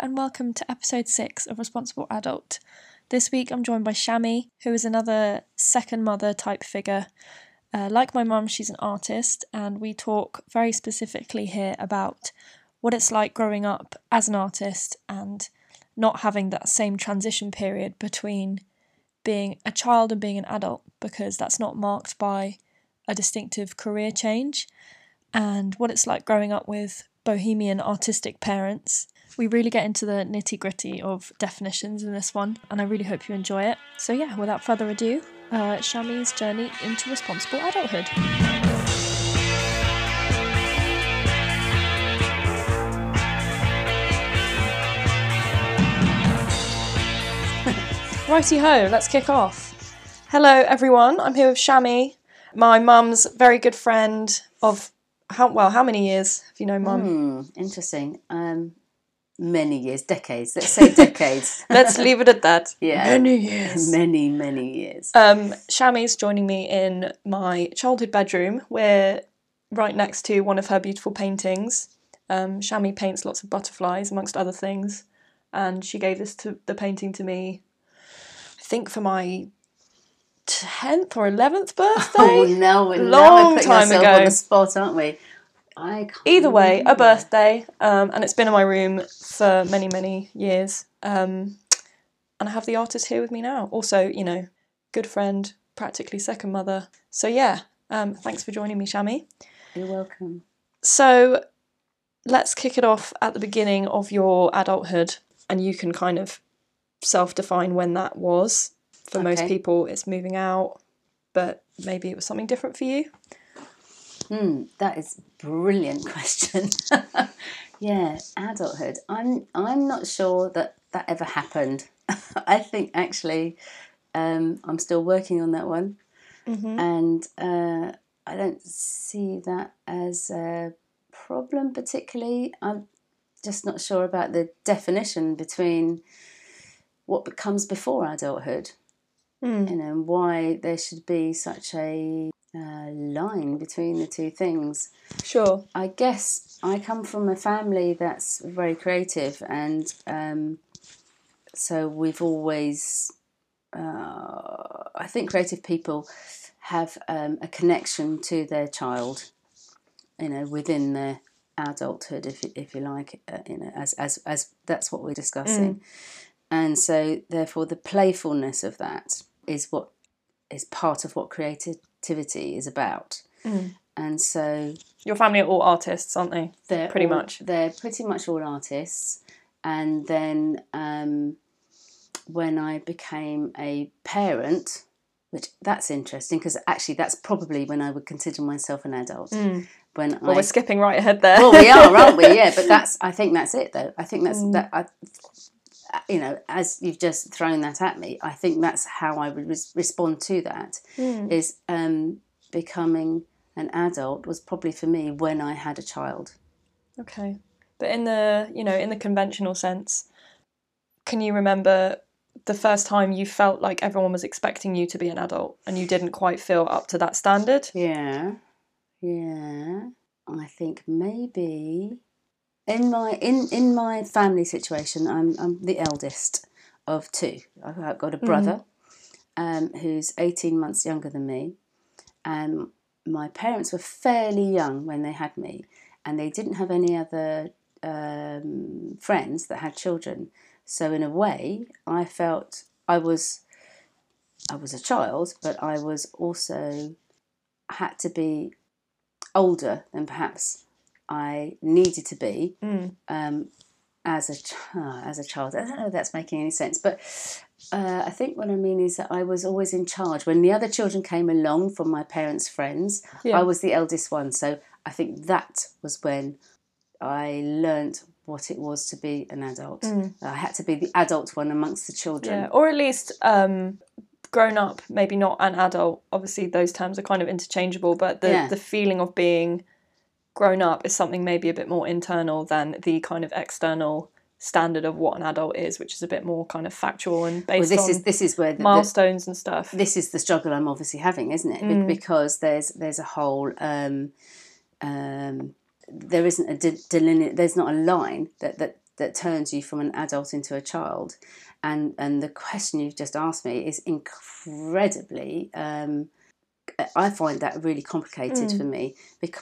and welcome to episode six of Responsible Adult. This week I'm joined by Shami, who is another second mother type figure. Uh, like my mum, she's an artist, and we talk very specifically here about what it's like growing up as an artist and not having that same transition period between being a child and being an adult, because that's not marked by a distinctive career change, and what it's like growing up with bohemian artistic parents we really get into the nitty gritty of definitions in this one, and I really hope you enjoy it. So, yeah, without further ado, uh, Shami's journey into responsible adulthood. Righty ho, let's kick off. Hello, everyone. I'm here with Shami, my mum's very good friend of how well how many years have you known mum? Hmm, interesting. Um, many years, decades. Let's say decades. Let's leave it at that. Yeah. Many years. Many, many years. Um, Shami's joining me in my childhood bedroom. We're right next to one of her beautiful paintings. Um, Shami paints lots of butterflies, amongst other things, and she gave this to the painting to me. I think for my tenth or eleventh birthday. Oh no, Long now we're putting time ourselves ago. on the spot, aren't we? I can't Either way, a birthday, um, and it's been in my room for many, many years. Um, and I have the artist here with me now. Also, you know, good friend, practically second mother. So yeah, um, thanks for joining me, Shami. You're welcome. So let's kick it off at the beginning of your adulthood, and you can kind of self-define when that was. For most people, it's moving out, but maybe it was something different for you. Hmm, that is a brilliant question. yeah, adulthood. I'm I'm not sure that that ever happened. I think actually, um, I'm still working on that one, Mm-hmm. and uh, I don't see that as a problem particularly. I'm just not sure about the definition between what comes before adulthood Mm. you know, and why there should be such a uh, line between the two things. Sure. I guess I come from a family that's very creative, and um, so we've always, uh, I think, creative people have um, a connection to their child, you know, within their adulthood, if you, if you like, uh, you know, as as as that's what we're discussing, and so therefore the playfulness of that is what is part of what creativity is about, Mm. and so Your family are all artists, aren't they? they're Pretty all- much. They're pretty much all artists. And then um, when I became a parent, which that's interesting because actually that's probably when I would consider myself an adult. When Well, I we're skipping right ahead there. well, we are, aren't we? Yeah, but that's I think that's it though. I think that's Mm. that. I, you know, as you've just thrown that at me, I think that's how I would res- respond to that. Mm. Is um, becoming an adult was probably for me when I had a child. Okay. But in the, you know, in the conventional sense, can you remember the first time you felt like everyone was expecting you to be an adult and you didn't quite feel up to that standard? Yeah, yeah. I think maybe in my in in my family situation, I'm I'm the eldest of two. I've got a brother um, who's eighteen months younger than me, and my parents were fairly young when they had me, and they didn't have any other um, friends that had children. So in a way, I felt I was I was a child, but I was also had to be older than perhaps I needed to be Mm. um, as a ch- uh, as a child. I don't know if that's making any sense, but uh, I think what I mean is that I was always in charge. When the other children came along from my parents' friends, Yeah. I was the eldest one. So I think that was when I learnt what it was to be an adult. I had to be the adult one amongst the children. Mm. Yeah. Or at least um, grown up, maybe not an adult. Obviously, those terms are kind of interchangeable, but the, Yeah. the feeling of being grown up is something maybe a bit more internal than the kind of external standard of what an adult is, which is a bit more kind of factual and Well, based this on is this is where the, the, milestones and stuff. this is the struggle I'm obviously having, isn't it? Mm. Because there's there's a whole um, um, there isn't a de- deline- there's not a line that that that turns you from an adult into a child. And and the question you've just asked me is incredibly. Um, I find that really complicated Mm. for me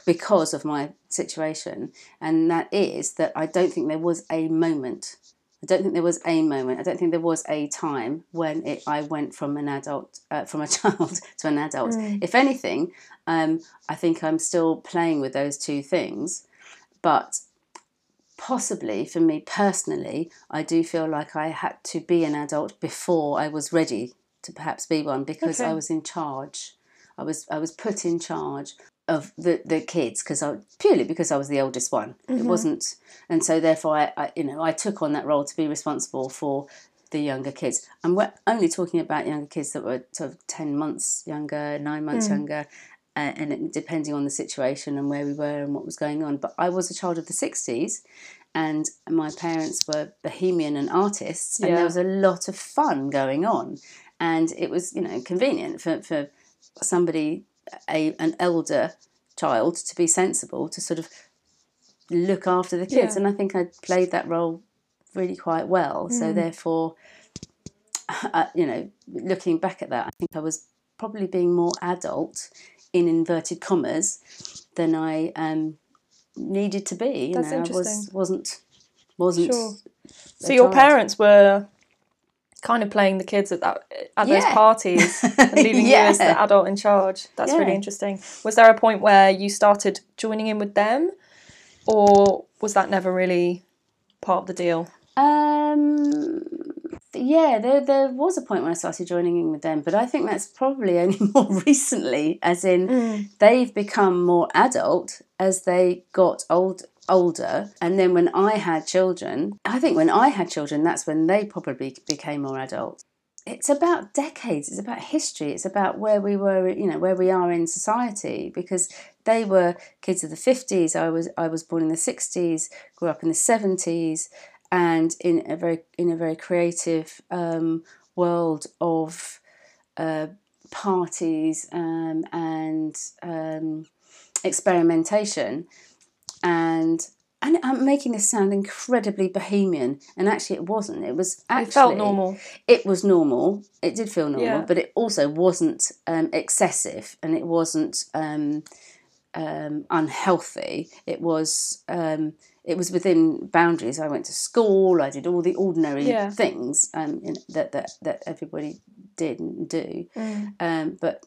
because of my situation, and that is that I don't think there was a moment. I don't think there was a moment. I don't think there was a time when it, I went from an adult, uh, from a child to an adult. Mm. If anything, um, I think I'm still playing with those two things, but possibly for me personally, I do feel like I had to be an adult before I was ready to perhaps be one because I was in charge. I was I was put in charge of the, the kids because I purely because I was the oldest one. It wasn't, and so therefore I, I you know I took on that role to be responsible for the younger kids. And we're only talking about younger kids that were sort of ten months younger, nine months younger, uh, and it, depending on the situation and where we were and what was going on. But I was a child of the sixties. And my parents were bohemian and artists, and Yeah. there was a lot of fun going on. And it was, you know, convenient for, for somebody, a an elder child, to be sensible, to sort of look after the kids. Yeah. And I think I played that role really quite well. So therefore, uh, you know, looking back at that, I think I was probably being more adult in inverted commas than I um, needed to be. You That's know, I was interesting. wasn't wasn't. Sure. So your child. parents were kind of playing the kids at that at those parties and leaving you as the adult in charge. That's really interesting. Was there a point where you started joining in with them, or was that never really part of the deal? Um, yeah, there there was a point when I started joining in with them, but I think that's probably only more recently, as in they've become more adult as they got old older and then when I had children I think when I had children that's when they probably became more adult it's about decades it's about history it's about where we were you know where we are in society because they were kids of the 50s I was I was born in the 60s grew up in the 70s and in a very in a very creative um, world of uh, parties um, and um, experimentation and and I'm making this sound incredibly bohemian, and actually it wasn't. It was actually It felt normal. It was normal. It did feel normal, Yeah. but it also wasn't um, excessive, and it wasn't um, um, unhealthy. It was um, it was within boundaries. I went to school. I did all the ordinary Yeah. things um, in, that that that everybody did and do. Mm. Um, but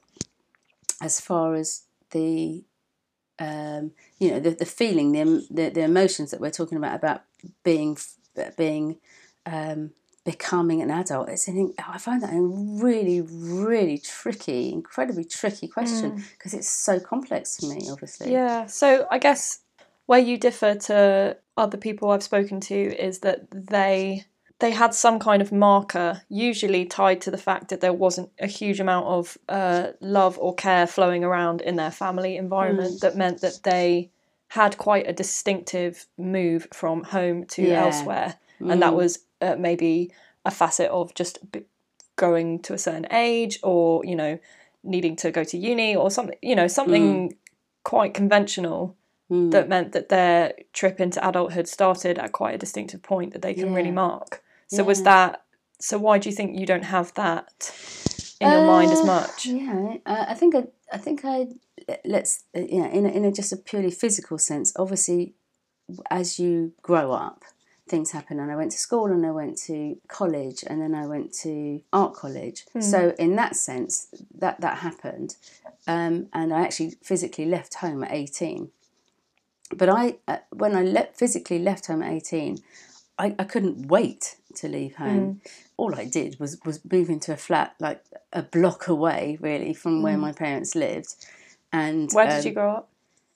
as far as the um, you know the, the feeling the, the the emotions that we're talking about about being being um, becoming an adult it's an, I find that a really really tricky incredibly tricky question because it's so complex for me obviously Yeah. So I guess where you differ to other people I've spoken to is that they they had some kind of marker, usually tied to the fact that there wasn't a huge amount of uh, love or care flowing around in their family environment. That meant that they had quite a distinctive move from home to Yeah. elsewhere, and that was uh, maybe a facet of just b- going to a certain age, or you know, needing to go to uni, or something. You know, something quite conventional Mm. that meant that their trip into adulthood started at quite a distinctive point that they can really mark. So was that so why do you think you don't have that in your mind as Uh, much? Yeah, uh, I think I, I think I let's uh, yeah in a, in a just a purely physical sense. Obviously, as you grow up, things happen, and I went to school, and I went to college, and then I went to art college. So in that sense, that that happened, um, and I actually physically left home at eighteen. But I uh, when I le- physically left home at eighteen, I, I couldn't wait to leave home. All I did was was move into a flat like a block away, really, from where my parents lived. And Where did um, you grow up?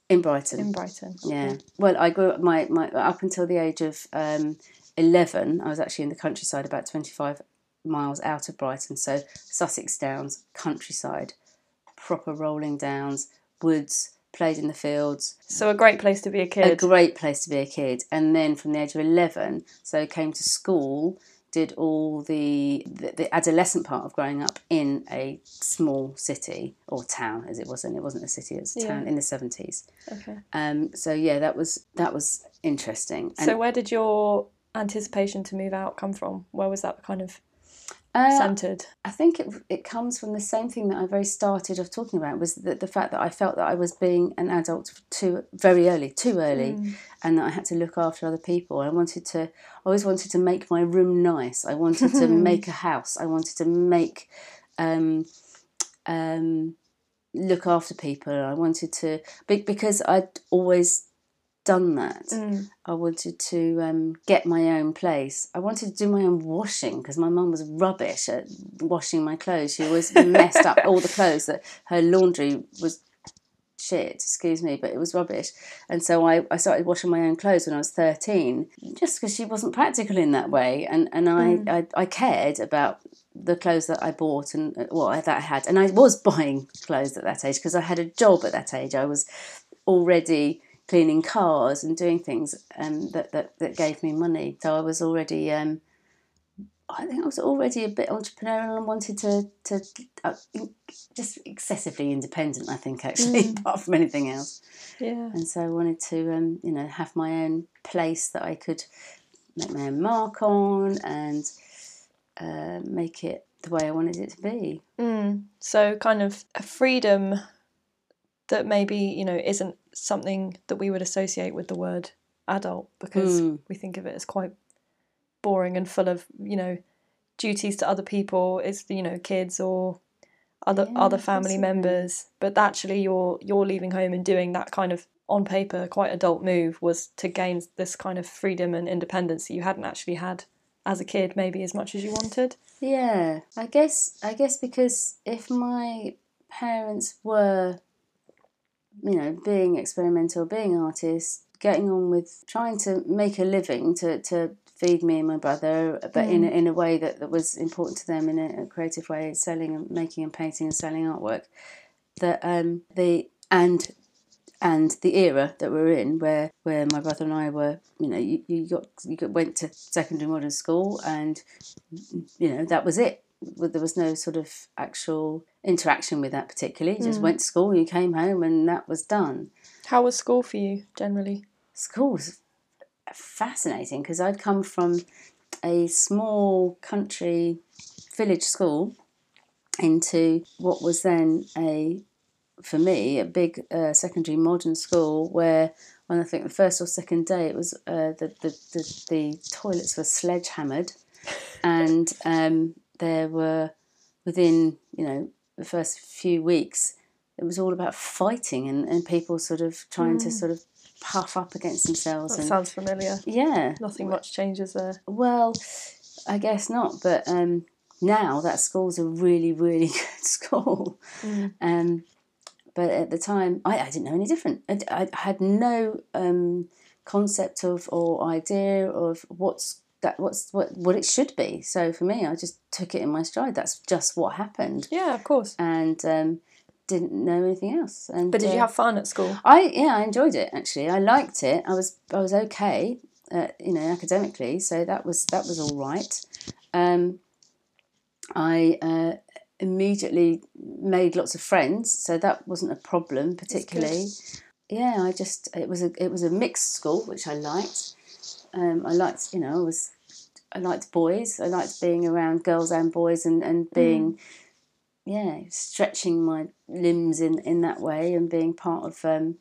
in Brighton? In Brighton. Yeah. Well, I grew up my, my up until the age of um, eleven. I was actually in the countryside, about twenty five miles out of Brighton. So Sussex Downs, countryside, proper rolling downs, woods. Played in the fields, So a great place to be a kid. a great place to be a kid. And then from the age of 11, so came to school, did all the, the, the adolescent part of growing up in a small city or town as it wasn't. It wasn't a city, it was a Yeah. town in the 70s. okay. Um, so yeah, that was that was interesting. And So where did your anticipation to move out come from? Where was that kind of Uh, centered? I think it it comes from the same thing that I very started of talking about was the, the fact that I felt that I was being an adult too very early, too early, and that I had to look after other people. I wanted to, I always wanted to make my room nice. I wanted to make a house. I wanted to make, um, um, look after people. I wanted to because I'd always done that. Mm. I wanted to um, get my own place. I wanted to do my own washing because my mum was rubbish at washing my clothes. She always messed up all the clothes. That her laundry was shit. Excuse me, but it was rubbish. And so I, I started washing my own clothes when I was thirteen, just because she wasn't practical in that way. And and I, I I cared about the clothes that I bought and uh, what that I had. And I was buying clothes at that age because I had a job at that age. I was already cleaning cars and doing things um, that, that that gave me money. So I was already, um, I think I was already a bit entrepreneurial and wanted to to uh, just excessively independent. I think actually, apart from anything else. Yeah. And so I wanted to, um, you know, have my own place that I could make my own mark on and uh, make it the way I wanted it to be. Mm. So kind of a freedom that maybe you know isn't something that we would associate with the word adult because Mm. we think of it as quite boring and full of you know duties to other people. It's you know kids or other Yeah, other family members. But actually you're you're leaving home and doing that kind of on paper quite adult move was to gain this kind of freedom and independence that you hadn't actually had as a kid maybe as much as you wanted. Yeah, I guess I guess because if my parents were, you know, being experimental, being artists, getting on with trying to make a living to, to feed me and my brother, but in a, in a way that, that was important to them in a, a creative way, selling and making and painting and selling artwork, that um the and and the era that we're in, where where my brother and I were, you know, you, you got you got, went to secondary modern school, and you know that was it. There was no sort of actual interaction with that particularly. You just went to school, you came home, and that was done. how was school for you generally School was fascinating because I'd come from a small country village school into what was then a for me a big uh, secondary modern school where on I think the first or second day it was uh, the, the, the the toilets were sledgehammered and um, there were within you know the first few weeks it was all about fighting and, and people sort of trying to sort of puff up against themselves that and sounds familiar yeah nothing much changes there well, I guess not. But um, now that school's a really, really good school. Um, but at the time, I, I didn't know any different. I, I had no um, concept of or idea of what's that what's what what it should be. So for me, I just took it in my stride. That's just what happened, yeah of course and um, didn't know anything else. And but did you uh, have fun at school I yeah, I enjoyed it actually. I liked it. I was I was okay, uh, you know, academically. So that was that was all right. Um, I uh, immediately made lots of friends, so that wasn't a problem particularly. Yeah, I just it was a it was a mixed school, which I liked. Um, I liked you know I was I liked boys. I liked being around girls and boys and and being yeah stretching my limbs in in that way and being part of um,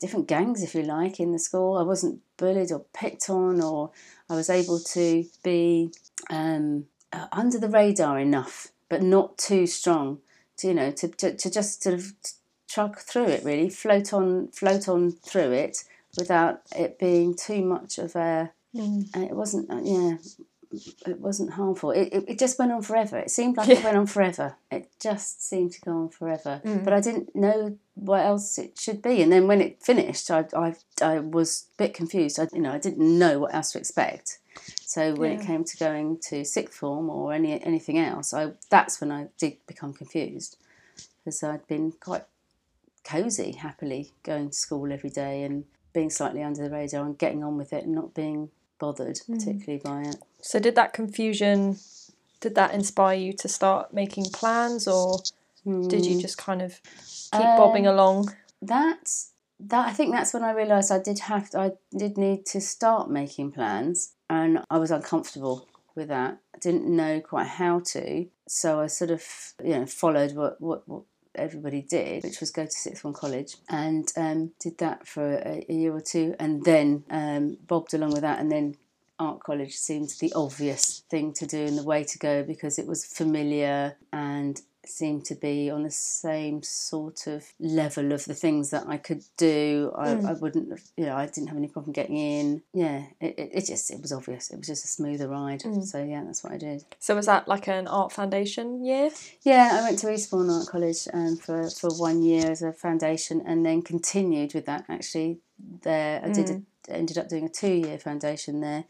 different gangs if you like in the school. I wasn't bullied or picked on, or I was able to be um, uh, under the radar enough, but not too strong. To you know to to, to just sort of chug through it really, float on float on through it without it being too much of a. Mm. uh, It wasn't uh, yeah. It wasn't harmful. It, it, it just went on forever. It seemed like it went on forever. It just seemed to go on forever. But I didn't know what else it should be. And then when it finished, I, I, I was a bit confused. I, you know, I didn't know what else to expect. So when it came to going to sixth form or any anything else, I that's when I did become confused because I'd been quite cosy, happily going to school every day and being slightly under the radar and getting on with it and not being bothered hmm. particularly by it. So did that confusion did that inspire you to start making plans or did you hmm. just kind of keep um, bobbing along? That that I think that's when I realised I did have to, I did need to start making plans, and I was uncomfortable with that. I didn't know quite how to, so I sort of you know followed what what, what everybody did, which was go to sixth form college, and um, did that for a, a, year or two, and then um, bobbed along with that, and then art college seemed the obvious thing to do and the way to go because it was familiar and seemed to be on the same sort of level of the things that I could do. I, mm. I wouldn't, have, you know, I didn't have any problem getting in. Yeah, it, it, it just it was obvious. It was just a smoother ride. Mm. So yeah, that's what I did. So was that like an art foundation year? Yeah, I went to Eastbourne Art College um, for for one year as a foundation, and then continued with that. Actually, there I did. Mm. A, ended up doing a two year foundation there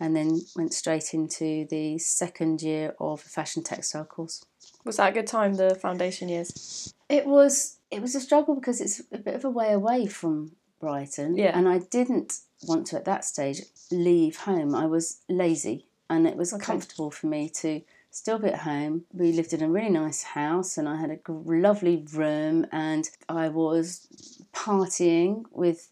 and then went straight into the second year of a fashion textile course. Was that a good time, the foundation years? It was. It was a struggle because it's a bit of a way away from Brighton. Yeah. And I didn't want to at that stage leave home. I was lazy, and it was okay. comfortable for me to still be at home. We lived in a really nice house, and I had a lovely room, and I was partying with,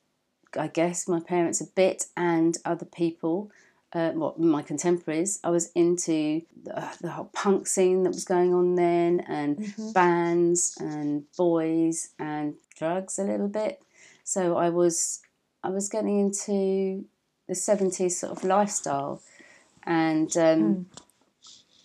I guess, my parents a bit and other people uh, what my contemporaries. I was into the, the, whole punk scene that was going on then, and mm-hmm. bands and boys and drugs a little bit. So I was I was getting into the seventies sort of lifestyle, and um, mm.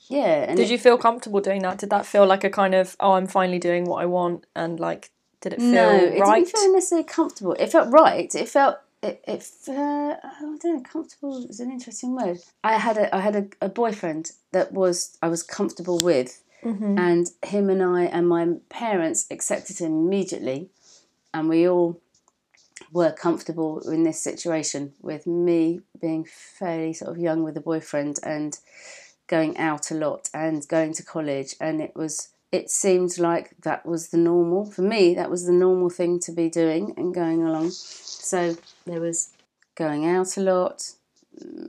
yeah. And did it, you feel comfortable doing that? Did that feel like a kind of oh, I'm finally doing what I want, and like did it feel no, it didn't feel necessarily comfortable. It felt right. It felt it, it uh, I don't know, comfortable is an interesting word. I had a I had a, a boyfriend that was I was comfortable with, mm-hmm. and him and I and my parents accepted him immediately, and we all were comfortable in this situation with me being fairly sort of young with a boyfriend and going out a lot and going to college, and it was it seemed like that was the normal for me. That was the normal thing to be doing and going along. So there was going out a lot,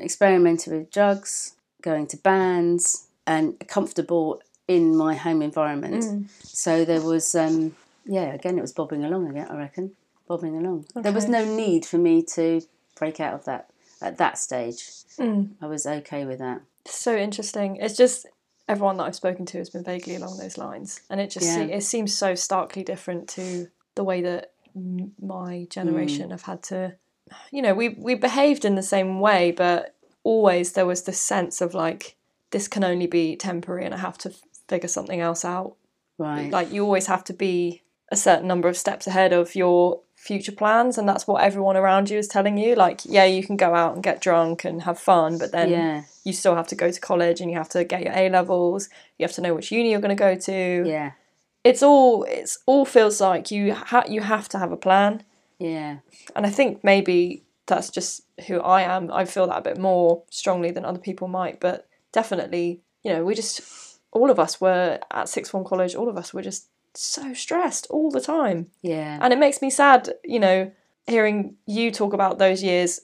experimenting with drugs, going to bands, and comfortable in my home environment. Mm. So there was, um, yeah, again, it was bobbing along again, I reckon, bobbing along. Okay. There was no need for me to break out of that at that stage. Mm. I was okay with that. So interesting. It's just everyone that I've spoken to has been vaguely along those lines, and it just yeah. it seems so starkly different to the way that my generation mm. have had to you know we we behaved in the same way but always there was this sense of like this can only be temporary and i have to figure something else out right like you always have to be a certain number of steps ahead of your future plans and that's what everyone around you is telling you like yeah you can go out and get drunk and have fun but then yeah. you still have to go to college and you have to get your A levels you have to know which uni you're going to go to yeah it's all it's all feels like you ha- you have to have a plan. Yeah. And I think maybe that's just who I am. I feel that a bit more strongly than other people might, but definitely, you know, we just all of us were at sixth form college, all of us were just so stressed all the time. Yeah. And it makes me sad, you know, hearing you talk about those years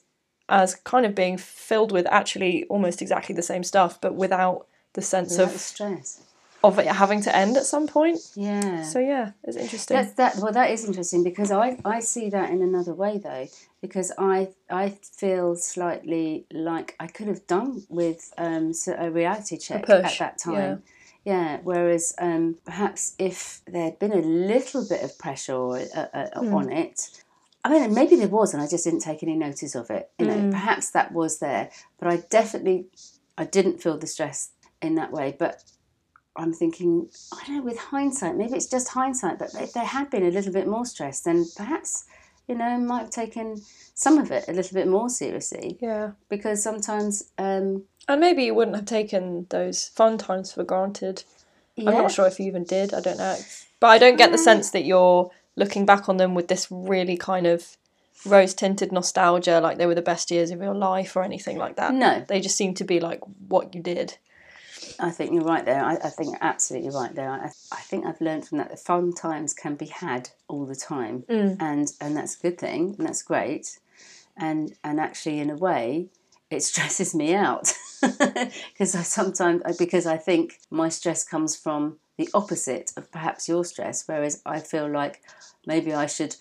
as kind of being filled with actually almost exactly the same stuff, but without the sense without of stress of it having to end at some point. Yeah. So yeah, it's interesting. That's that. Well, that is interesting because I I see that in another way though because I I feel slightly like I could have done with um, a reality check at that time. Yeah. Yeah, whereas um, perhaps if there'd been a little bit of pressure uh, uh, mm. on it, I mean, maybe there was, and I just didn't take any notice of it. You know, mm. perhaps that was there, but I definitely, I didn't feel the stress in that way. But I'm thinking, I don't know, with hindsight, maybe it's just hindsight, but if there had been a little bit more stress, then perhaps, you know, might have taken some of it a little bit more seriously. Yeah. Because sometimes. Um, and maybe you wouldn't have taken those fun times for granted. Yeah. I'm not sure if you even did, I don't know. But I don't get the sense that you're looking back on them with this really kind of rose tinted nostalgia, like they were the best years of your life or anything like that. No. They just seem to be like what you did. I think you're right there. I, I think you're absolutely right there. I, I think I've learned from that that fun times can be had all the time, mm. and and that's a good thing, and that's great, and and actually in a way it stresses me out because I sometimes because I think my stress comes from the opposite of perhaps your stress, whereas I feel like maybe I should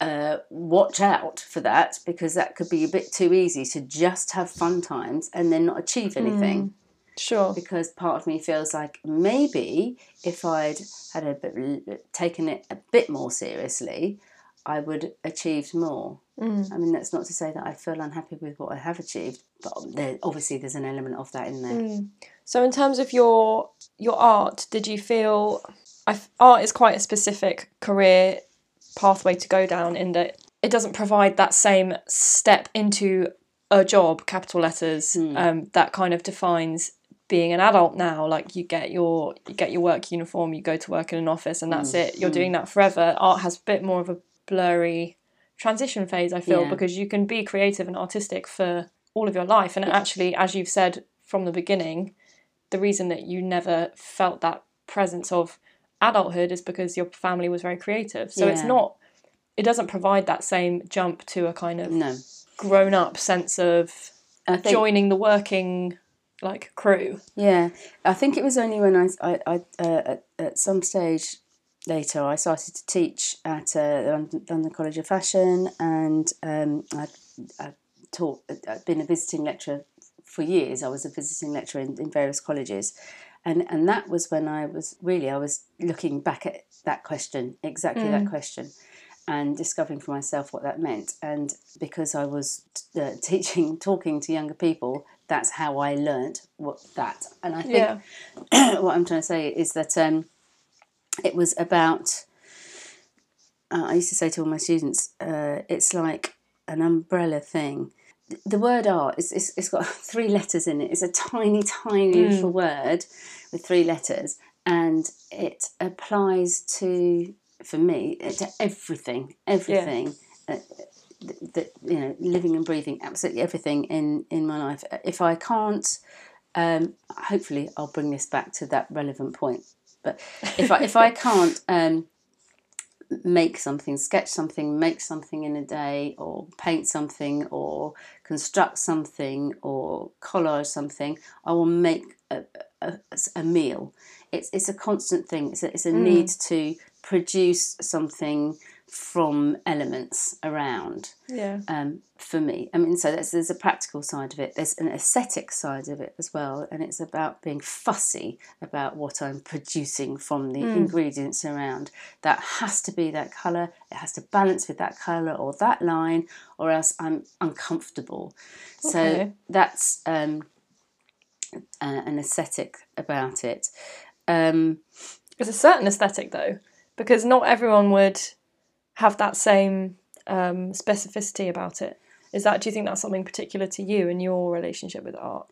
uh, watch out for that because that could be a bit too easy to just have fun times and then not achieve anything. Sure. Because part of me feels like maybe if I'd had a bit, taken it a bit more seriously, I would achieved more. Mm. I mean, that's not to say that I feel unhappy with what I have achieved, but there, obviously there's an element of that in there. Mm. So, in terms of your your art, did you feel I art is quite a specific career pathway to go down in that it doesn't provide that same step into a job, capital letters, um, that kind of defines being an adult now. Like you get your you get your work uniform, you go to work in an office, and that's it. You're doing that forever. Art has a bit more of a blurry transition phase. I feel Yeah. because you can be creative and artistic for all of your life, and actually, as you've said from the beginning, the reason that you never felt that presence of adulthood is because your family was very creative. So it's not. It doesn't provide that same jump to a kind of No. grown up sense of think, joining the working like crew. Yeah, I think it was only when I, I, I uh, at, at some stage later I started to teach at uh, London, London College of Fashion, and um, I, I taught. I'd been a visiting lecturer for years. I was a visiting lecturer in, in various colleges, and and that was when I was really I was looking back at that question exactly that question. And discovering for myself what that meant, and because I was uh, teaching, talking to younger people, that's how I learnt what that. And I think Yeah. what I'm trying to say is that um, it was about. Uh, I used to say to all my students, uh, it's like an umbrella thing. The word art is it's, it's got three letters in it. It's a tiny, tiny little word with three letters, and it applies to for me to everything, everything. Uh, that you know, living and breathing, absolutely everything in in my life. If I can't, um, hopefully, I'll bring this back to that relevant point. But if I if I can't um, make something, sketch something, make something in a day, or paint something, or construct something, or collage something, I will make a, a, a meal. It's it's a constant thing. It's a, it's a need to produce something from elements around Yeah. um, for me. I mean, so there's, there's a practical side of it, there's an aesthetic side of it as well, and it's about being fussy about what I'm producing from the ingredients around. That has to be that colour, it has to balance with that colour or that line, or else I'm uncomfortable. Okay. So that's um, uh, an aesthetic about it. Um, There's a certain aesthetic though, because not everyone would have that same um, specificity about it. Is that? Do you think that's something particular to you and your relationship with art?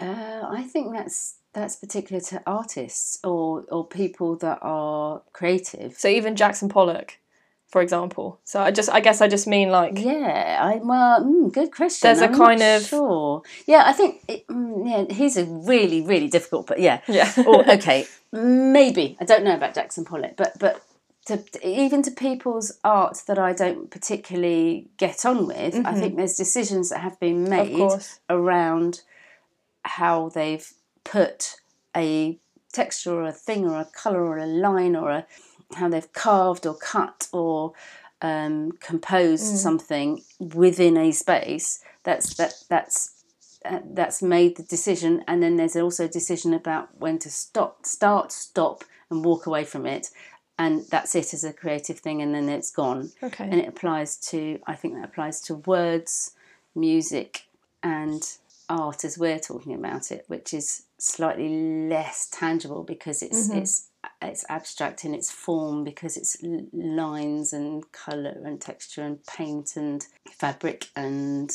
Uh, I think that's that's particular to artists or or people that are creative. So even Jackson Pollock, for example. So I just, I guess, I just mean like, Yeah, I well, mm, good question. There's a I'm not kind of- sure. Yeah, I think it, mm, yeah, he's a really really difficult, but yeah. yeah, or okay, maybe I don't know about Jackson Pollock, but but to, even to people's art that I don't particularly get on with, I think there's decisions that have been Mm-hmm. made around how they've put a texture or a thing or a color or a line or a how they've carved or cut or um, composed something within a space that's that that's uh, that's made the decision. And then there's also a decision about when to stop start stop and walk away from it and that's it as a creative thing and then it's gone. Okay. and it applies to i think that applies to words music and art as we're talking about it which is slightly less tangible because it's mm-hmm. it's it's abstract in its form because it's lines and color and texture and paint and fabric and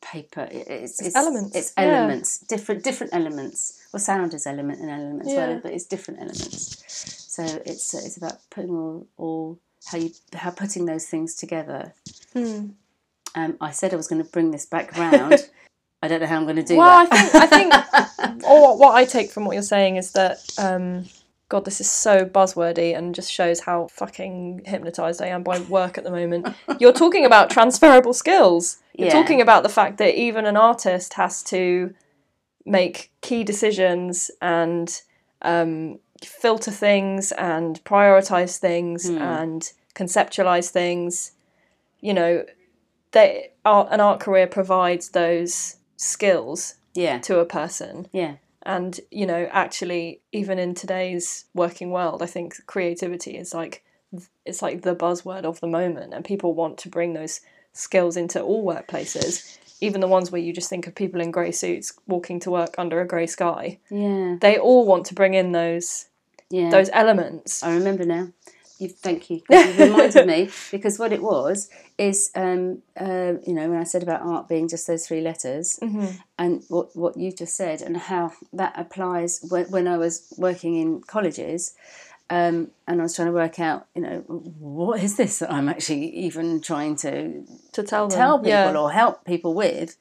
paper. It- it's, it's, elements, it's yeah. elements. Different different elements. Well sound is element and element as Yeah. well but it's different elements so it's it's about putting all, all how you how putting those things together Hmm. um, I said I was going to bring this back round. I don't know how I'm going to do Well, I think I think, or what I take from what you're saying is that, um, God, this is so buzzwordy and just shows how fucking hypnotized I am by work at the moment. You're talking about transferable skills. You're Yeah. talking about the fact that even an artist has to make key decisions and um, filter things and prioritize things Hmm. and conceptualize things. You know, they art, an art career provides those skills Yeah. to a person. Yeah. And, you know, actually, even in today's working world, I think creativity is like it's like the buzzword of the moment, and people want to bring those skills into all workplaces, even the ones where you just think of people in grey suits walking to work under a grey sky. Yeah. They all want to bring in those Yeah. those elements. I remember now. You, thank you. You reminded me because what it was is, um, uh, you know, when I said about art being just those three letters, and what what you just said, and how that applies when, when I was working in colleges, um, and I was trying to work out, you know, what is this that I'm actually even trying to To tell them, tell people yeah. or help people with,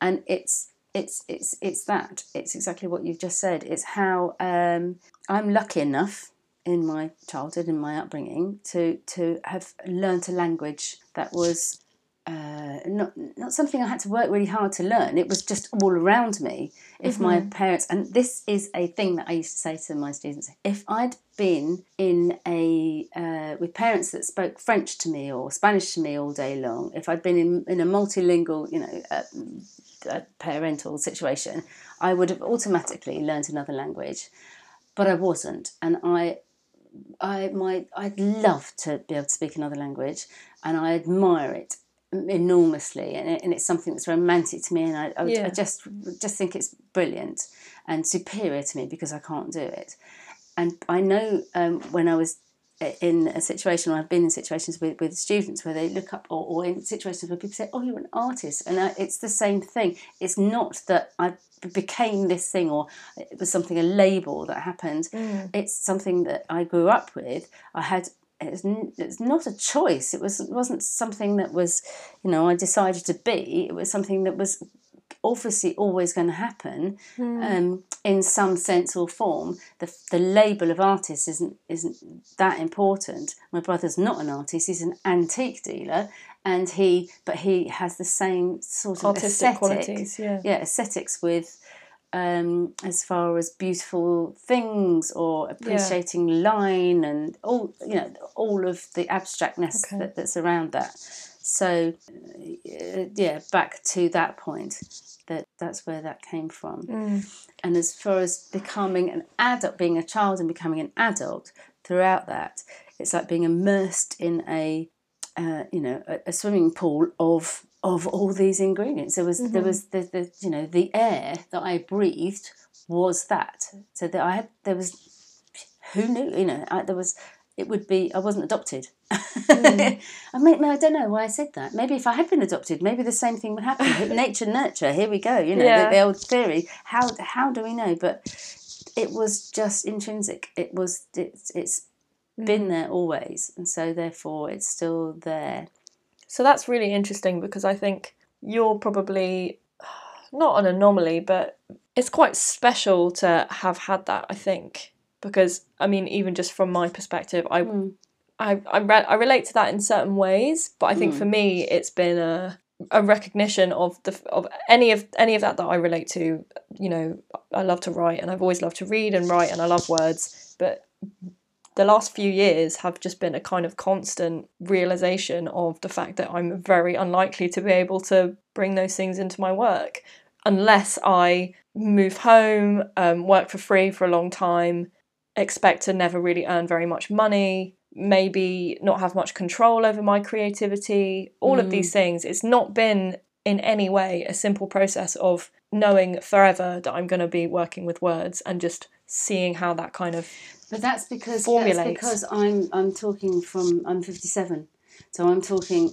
and it's it's it's it's that it's exactly what you've just said. It's how um, I'm lucky enough in my childhood in my upbringing to to have learnt a language that was. Uh, not not something I had to work really hard to learn. It was just all around me. If my parents and this is a thing that I used to say to my students, if I'd been in a uh, with parents that spoke French to me or Spanish to me all day long, if I'd been in, in a multilingual, you know, uh, uh, parental situation, I would have automatically learnt another language. But I wasn't, and I I my I'd love to be able to speak another language, and I admire it enormously, and, it, and it's something that's romantic to me, and I, I, Yeah. I just just think it's brilliant and superior to me because I can't do it. And I know um, when I was in a situation, or I've been in situations with, with students where they look up, or, or in situations where people say, "Oh, you're an artist," and I, it's the same thing. It's not that I became this thing, or it was something a label that happened. Mm. It's something that I grew up with. I had. It's, not a choice. It was it wasn't something that was, you know, I decided to be. It was something that was obviously always going to happen um, in some sense or form. The, the label of artist isn't isn't that important. My brother's not an artist; he's an antique dealer, and he but he has the same sort of Artistic aesthetic, qualities, yeah. yeah, aesthetics with. Um, as far as beautiful things or appreciating line and all you know all of the abstractness Okay. that, that's around that so uh, yeah back to that point that that's where that came from. Mm. and as far as becoming an adult being a child and becoming an adult throughout that it's like being immersed in a uh, you know a, a swimming pool of of all these ingredients. There was there was the, the you know the air that i breathed was that. So that i had there was who knew you know I, there was it would be i wasn't adopted mm. I, mean, I don't know why I said that. Maybe if I had been adopted, maybe the same thing would happen. Nature, nurture. Here we go. You know Yeah. the, the old theory. How how do we know? But it was just intrinsic. It was it's it's mm. been there always, and so therefore it's still there. So that's really interesting because I think you're probably not an anomaly, but it's quite special to have had that. I think because I mean, even just from my perspective, I I I, re- I relate to that in certain ways, but I think for me, it's been a a recognition of the of any of any of that that I relate to. You know, I love to write, and I've always loved to read and write, and I love words, but the last few years have just been a kind of constant realization of the fact that I'm very unlikely to be able to bring those things into my work unless I move home, um, work for free for a long time, expect to never really earn very much money, maybe not have much control over my creativity, all of these mm. things. It's not been in any way a simple process of knowing forever that I'm going to be working with words and just seeing how that kind of But that's because that's because I'm I'm talking from I'm 57, so I'm talking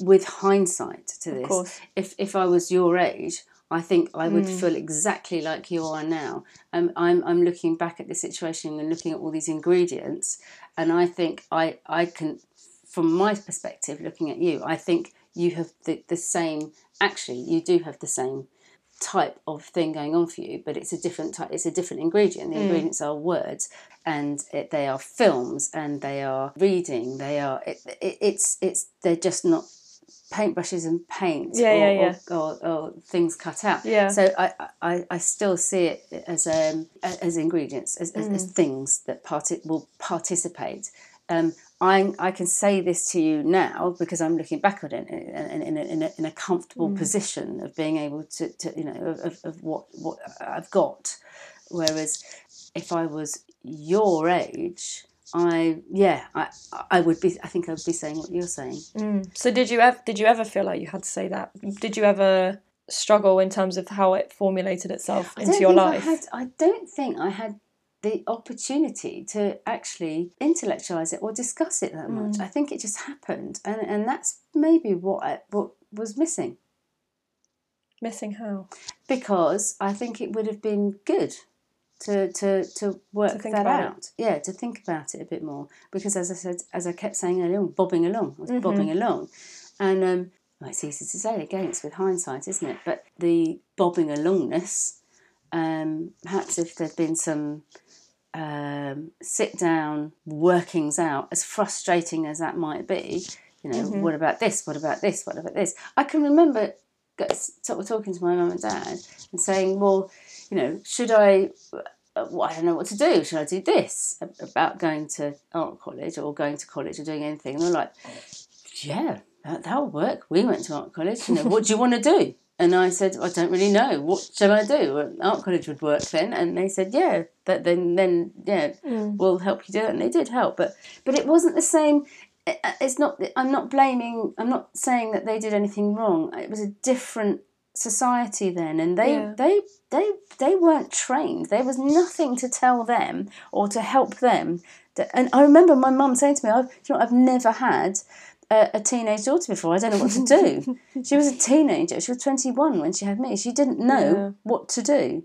with hindsight to this. course. If if I was your age, I think I would Mm. feel exactly like you are now. Um, I'm I'm looking back at the situation and looking at all these ingredients, and I think I I can, from my perspective, looking at you, I think you have the, the same. Actually, you do have the same type of thing going on for you, but it's a different type. It's a different ingredient. Mm. The ingredients are words, and it, they are films, and they are reading. They are. It, it, it's it's they're just not paintbrushes and paint Yeah, or, yeah, yeah. Or, or, or things cut out. Yeah. So I, I, I still see it as um as ingredients as, as, Mm. as things that parti- will participate um, I, I can say this to you now because I'm looking back on it in, in, in, a, in, a, in a comfortable position of being able to, to you know, of, of what, what I've got. Whereas if I was your age, I yeah, I I would be. I think I would be saying what you're saying. So did you ever did you ever feel like you had to say that? Did you ever struggle in terms of how it formulated itself into your life? I, had, I don't think I had the opportunity to actually intellectualize it or discuss it that much. Mm. I think it just happened, and and that's maybe what I, what was missing Missing how? because I think it would have been good. To, to, to work think that about it. out, yeah, to think about it a bit more. Because as I said, as I kept saying earlier, on, bobbing along, I was Mm-hmm. bobbing along, and um, well, it's easy to say again, it's with hindsight, isn't it? But the bobbing alongness, um, perhaps if there'd been some um, sit down workings out, as frustrating as that might be, you know, Mm-hmm. what about this? What about this? What about this? I can remember sort of talking to my mum and dad and saying, well, you know, should I? uh, well, I don't know what to do. Should I do this about going to art college or going to college or doing anything? And they're like, yeah, that, that'll work. We went to art college. You know, what do you want to do? And I said, I don't really know. What shall I do? Well, art college would work then. And they said, yeah, that then then yeah, mm. we'll help you do it. And they did help, but but it wasn't the same. it- It's not. I'm not blaming. I'm not saying that they did anything wrong. It was a different society then, and they Yeah. they they they weren't trained. There was nothing to tell them or to help them. And I remember my mum saying to me, I've, you know, I've never had a, a teenage daughter before. I don't know what to do. she was a teenager. She was 21 when she had me. She didn't know Yeah. what to do.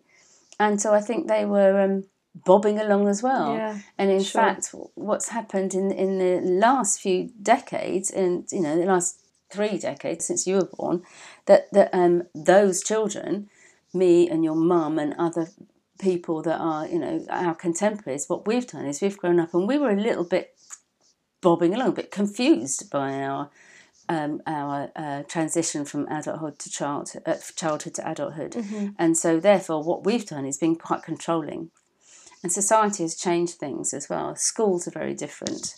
And so I think they were um, bobbing along as well. Yeah, and in sure. fact, what's happened in, in the last few decades, and you know, the last three decades since you were born, that, that um, those children, me and your mum and other people that are, you know, our contemporaries, what we've done is we've grown up and we were a little bit bobbing along, a bit confused by our um, our uh, transition from adulthood to child, uh, childhood to adulthood. And so, therefore, what we've done is been quite controlling. And society has changed things as well. Schools are very different.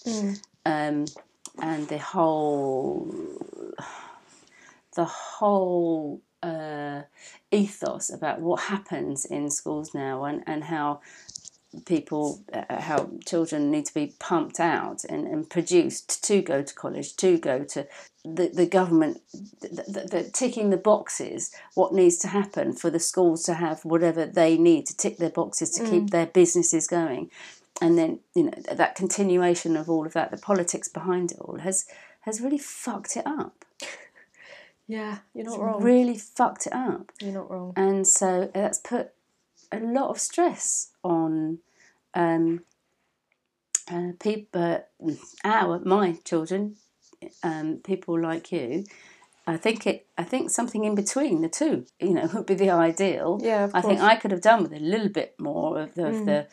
Um, and the whole, the whole uh, ethos about what happens in schools now and, and how people, uh, how children need to be pumped out and, and produced to go to college, to go to the, the government, the, the, the ticking the boxes, what needs to happen for the schools to have whatever they need to tick their boxes to keep their businesses going. And then, you know, that continuation of all of that, the politics behind it all has has really fucked it up. Yeah, you're not It's wrong. really fucked it up. You're not wrong. And so that's put a lot of stress on um, uh, people, uh, our my children, um, people like you. I think it. I think something in between the two, you know, would be the ideal. Yeah, of I think. I could have done with a little bit more of the, of the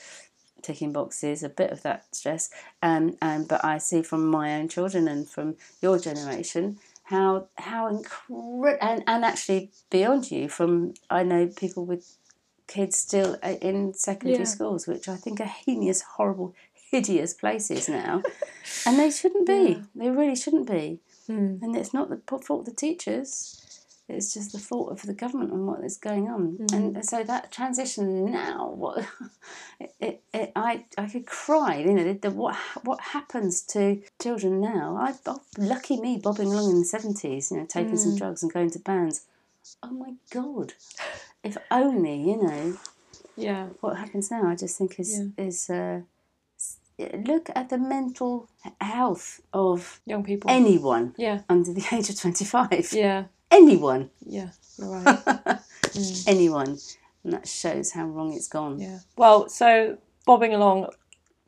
ticking boxes, a bit of that stress. Um, and but I see from my own children and from your generation how how incredible and, and actually beyond you from I know people with kids still uh, in secondary Yeah. schools, which I think are heinous, horrible, hideous places now, and they shouldn't be. They really shouldn't be. Hmm. And it's not the fault of the teachers. It's just the fault of the government and what is going on. And so that transition now, what it, it, it, I I could cry. You know, the, the, what what happens to children now? I, oh, lucky me, bobbing along in the seventies. You know, taking some drugs and going to bands. Oh my god! If only you know Yeah. what happens now. I just think is is uh, look at the mental health of Young people. anyone yeah. under the age of twenty five. Yeah. Anyone, Yeah. You're right. Mm. anyone, and that shows how wrong it's gone. yeah. Well, so bobbing along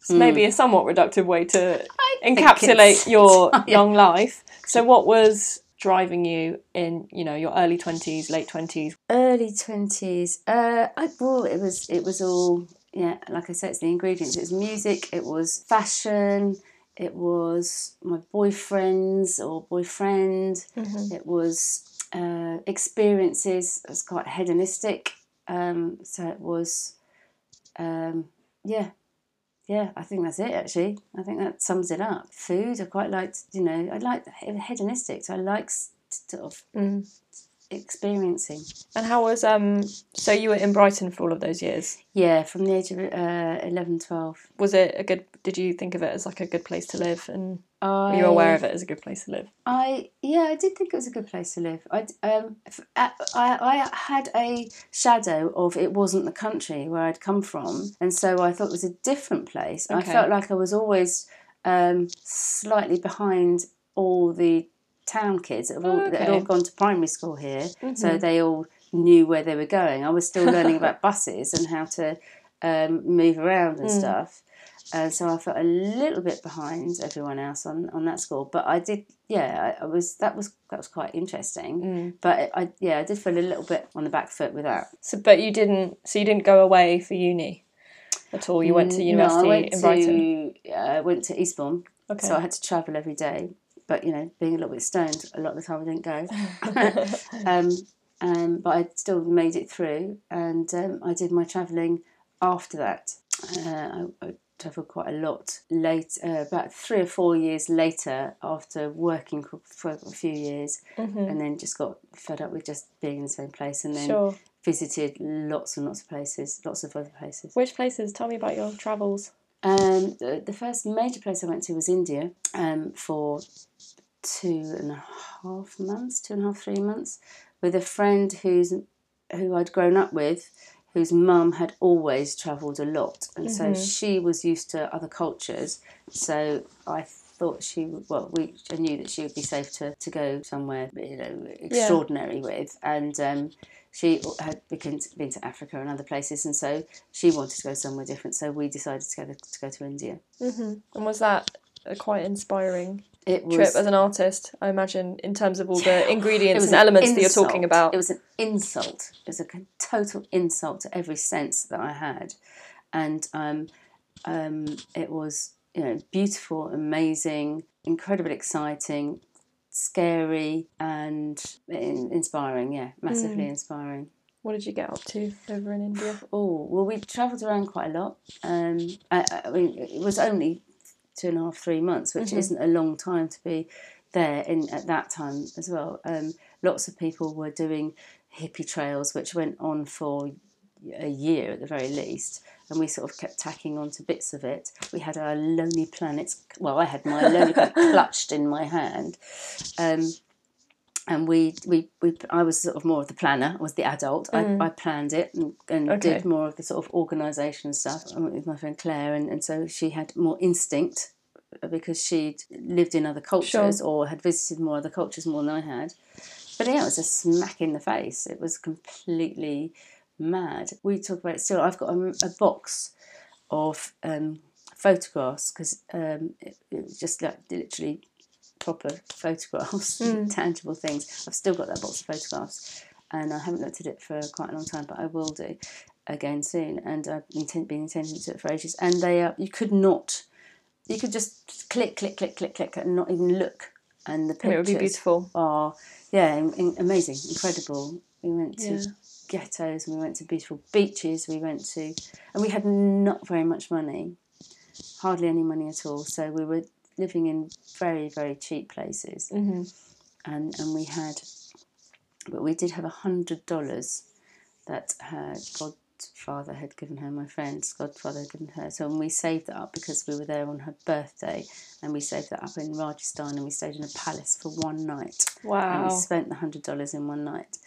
is hmm. maybe a somewhat reductive way to think encapsulate it's- your yeah. young life. So what was driving you in, you know, your early 20s, late 20s? Early twenties. Uh, I well, it was it was all yeah. Like I said, it's the ingredients. It was music. It was fashion. It was my boyfriends or boyfriend. Mm-hmm. It was uh, experiences. It was quite hedonistic. Um, so it was, um, yeah, yeah, I think that's it. Actually, I think that sums it up. Food, I quite liked. You know, I like hedonistic. So I like sort of Mm. experiencing. And how was um? So you were in Brighton for all of those years. Yeah, from the age of uh, 11, 12. Was it a good? Did you think of it as like a good place to live, and I, were you aware of it as a good place to live? I yeah, I did think it was a good place to live. I um, f- I, I had a shadow of it wasn't the country where I'd come from, and so I thought it was a different place. I felt like I was always um, slightly behind all the town kids that, have all, that had all gone to primary school here, so Mhm. they all knew where they were going. I was still learning about buses and how to um, move around and Mm. stuff. Uh, so I felt a little bit behind everyone else on, on that score, but I did, yeah, I, I was that was that was quite interesting. Mm. But I, yeah, I did feel a little bit on the back foot with that. So, but you didn't. So you didn't go away for uni at all. You went to university no, I went in Brighton. to uh, went to Eastbourne, Okay. so I had to travel every day. But you know, being a little bit stoned, a lot of the time I didn't go. um, um, but I still made it through, and um, I did my travelling after that. Uh, I, I travelled quite a lot late, uh, about three or four years later, after working for, a few years, Mhm. and then just got fed up with just being in the same place, and then Sure. visited lots and lots of places, lots of other places. Which places? Tell me about your travels. Um, the, the first major place I went to was India um, for two and a half months, two and a half, three months, with a friend who's who I'd grown up with, whose mum had always travelled a lot, and so Mhm. she was used to other cultures. So I thought she well, we I knew that she would be safe to, to go somewhere you know extraordinary with, and um, she had been to, been to Africa and other places, and so she wanted to go somewhere different. So we decided together to go to India. hmm And was that quite inspiring It was trip as an artist? I imagine in terms of all the ingredients and an elements that you're talking about. It was an insult. It was a total insult to every sense that I had, and um, um, it was you know beautiful, amazing, incredibly exciting, scary, and in- inspiring. Yeah, massively Mm. inspiring. What did you get up to over in India? Oh well, we travelled around quite a lot. Um, I, I mean, it was only two and a half, three months, which Mhm. isn't a long time to be there in at that time as well. Um, lots of people were doing hippie trails, which went on for a year at the very least, and we sort of kept tacking on to bits of it. We had our Lonely Planets. Well, I had my Lonely Planet clutched in my hand. Um, and we, we, we, I was sort of more of the planner. I was the adult. Mm. I, I planned it and, and Okay. did more of the sort of organisation stuff. With my friend Claire, and, and so she had more instinct because she'd lived in other cultures or had visited more other cultures more than I had. But yeah, it was a smack in the face. It was completely mad. We talk about it still. I've got a, a box of um, photographs because um, it, it was just like literally proper photographs, Mm. tangible things. I've still got that box of photographs, and I haven't looked at it for quite a long time, but I will do again soon. And I've intent, been intending to do it for ages. And they are you could not, you could just click, click, click, click, click, and not even look. And the And it would pictures be beautiful. are yeah, in, in- amazing, incredible. We went to Yeah. ghettos, and we went to beautiful beaches. We went to, and we had not very much money, hardly any money at all. So we were living in very very cheap places, hmm and and we had, but we did have a hundred dollars that her godfather had given her, my friend's godfather had given her. So and we saved that up because we were there on her birthday, and we saved that up in Rajasthan, and we stayed in a palace for one night Wow! and we spent the hundred dollars in one night.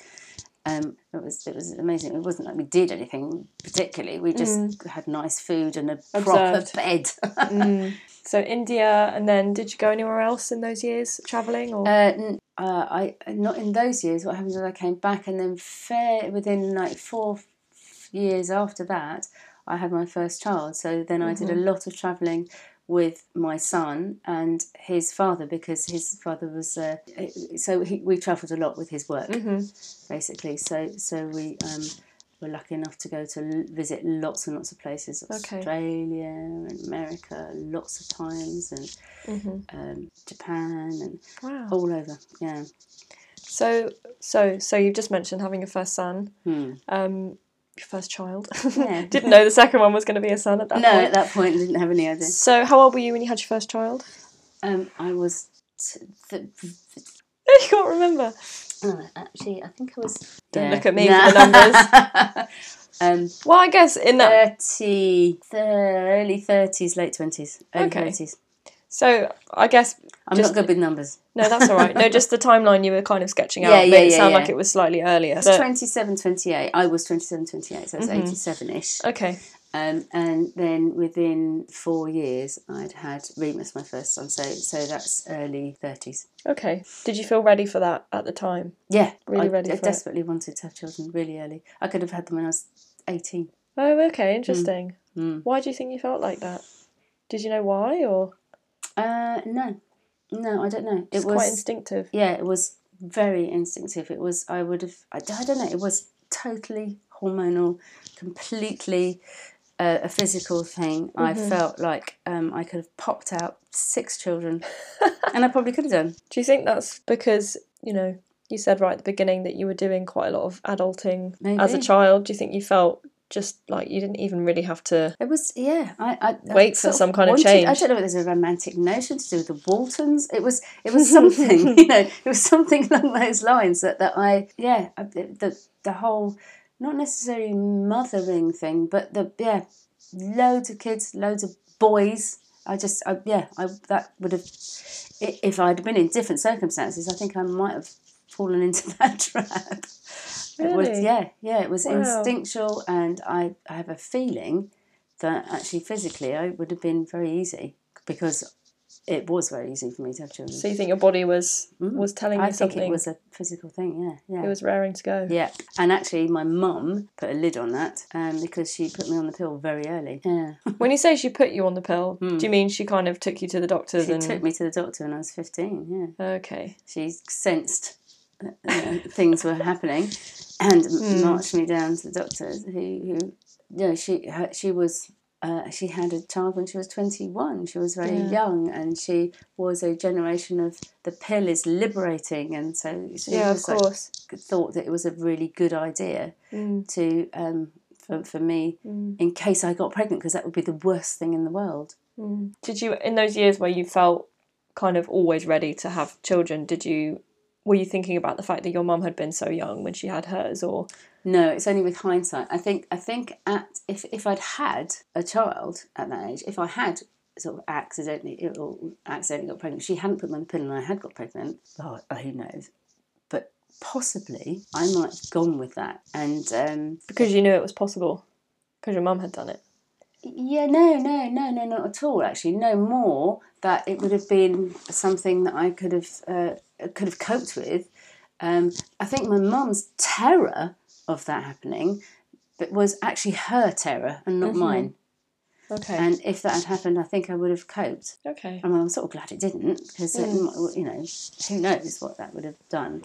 Um, it was it was amazing. It wasn't like we did anything particularly. We just had nice food and a proper bed. Mm. So India, and then did you go anywhere else in those years traveling? Or Uh, n- uh, I not in those years. What happened was I came back, and then fair within like four f- years after that, I had my first child. So then I did a lot of travelling with my son and his father because his father was. Uh, so he, we travelled a lot with his work. hmm basically. So so we um, were lucky enough to go to l- visit lots and lots of places, Okay. Australia and America, lots of times, and hmm um, Japan and wow. all over. Yeah. So so so you've just mentioned having a first son. Hmm. Um, your first child. Yeah. Didn't know the second one was going to be a son at that no, point. No, at that point, I didn't have any idea. So, how old were you when you had your first child? Um, I was. T- th- th- you can't remember. oh, actually, I think I was. Don't look at me for the numbers. um, Well, I guess in that. 30, th- early 30s, late 20s. Early Okay. 30s. So, I guess I'm Just- not good with numbers. no, that's all right. No, just the timeline you were kind of sketching out Yeah, yeah, it yeah, sound yeah. like it was slightly earlier. It's but- 27, 28. I was 27, 28, so I was Mhm. 87 ish. okay. Um, and then within four years, I'd had Remus, my first son. So, so that's early 30s. Okay. Did you feel ready for that at the time? Yeah, Really I, ready I for it. desperately wanted to have children really early. I could have had them when I was 18. Oh, okay. Interesting. Mm. Why do you think you felt like that? Did you know why, or Uh, no, no, I don't know. It it's was quite instinctive? yeah, it was very instinctive. It was I would have I, I don't know. It was totally hormonal, completely uh, a physical thing. I Mhm. felt like um, I could have popped out six children, and I probably could have done. Do you think that's because you know you said right at the beginning that you were doing quite a lot of adulting as a child? Do you think you felt just like you didn't even really have to? It was yeah. I, I I Wait for some kind of wanted- I don't know if there's a romantic notion to do with the Waltons. It was it was something you know. It was something along those lines that, that I yeah I- the the whole not necessarily mothering thing, but the yeah loads of kids, loads of boys. I just I, yeah I that would have if I'd been in different circumstances. I think I might have fallen into that trap. It was yeah yeah it was Wow. instinctual, and I I have a feeling that actually physically I would have been very easy because it was very easy for me to have children. So you think your body was Mm. was telling you I you think it was a physical thing. Yeah, yeah. it was raring to go. Yeah, and actually, my mum put a lid on that um, because she put me on the pill very early. Yeah, When you say she put you on the pill, Mm. do you mean she kind of took you to the doctor? she and took me to the doctor when I was fifteen. Yeah, okay, she sensed you know, things were happening and Mm. marched me down to the doctors. Who, who, you know, she her, she was. Uh, she had a child when she was 21. She was very Yeah. young and she was a generation of the pill is liberating. And so she yeah, of was like, course. thought that it was a really good idea Mm, to um, for, for me mm, in case I got pregnant because that would be the worst thing in the world. mm. Did you in those years where you felt kind of always ready to have children? Did you were you thinking about the fact that your mum had been so young when she had hers, or No, it's only with hindsight. I think I think at if if I'd had a child at that age, if I had sort of accidentally or accidentally got pregnant, she hadn't put me on the pill and I had got pregnant. Oh, who knows? But possibly I might have gone with that. And um, because you knew it was possible because your mum had done it? Yeah, no, no, no, no, not at all. Actually, no more that it would have been something that I could have uh, could have coped with. Um, I think my mum's terror of that happening, but was actually her terror and not Mhm. mine. Okay, And if that had happened, I think I would have coped. okay, I mean, I'm sort of glad it didn't because Mm. might- you know who knows what that would have done.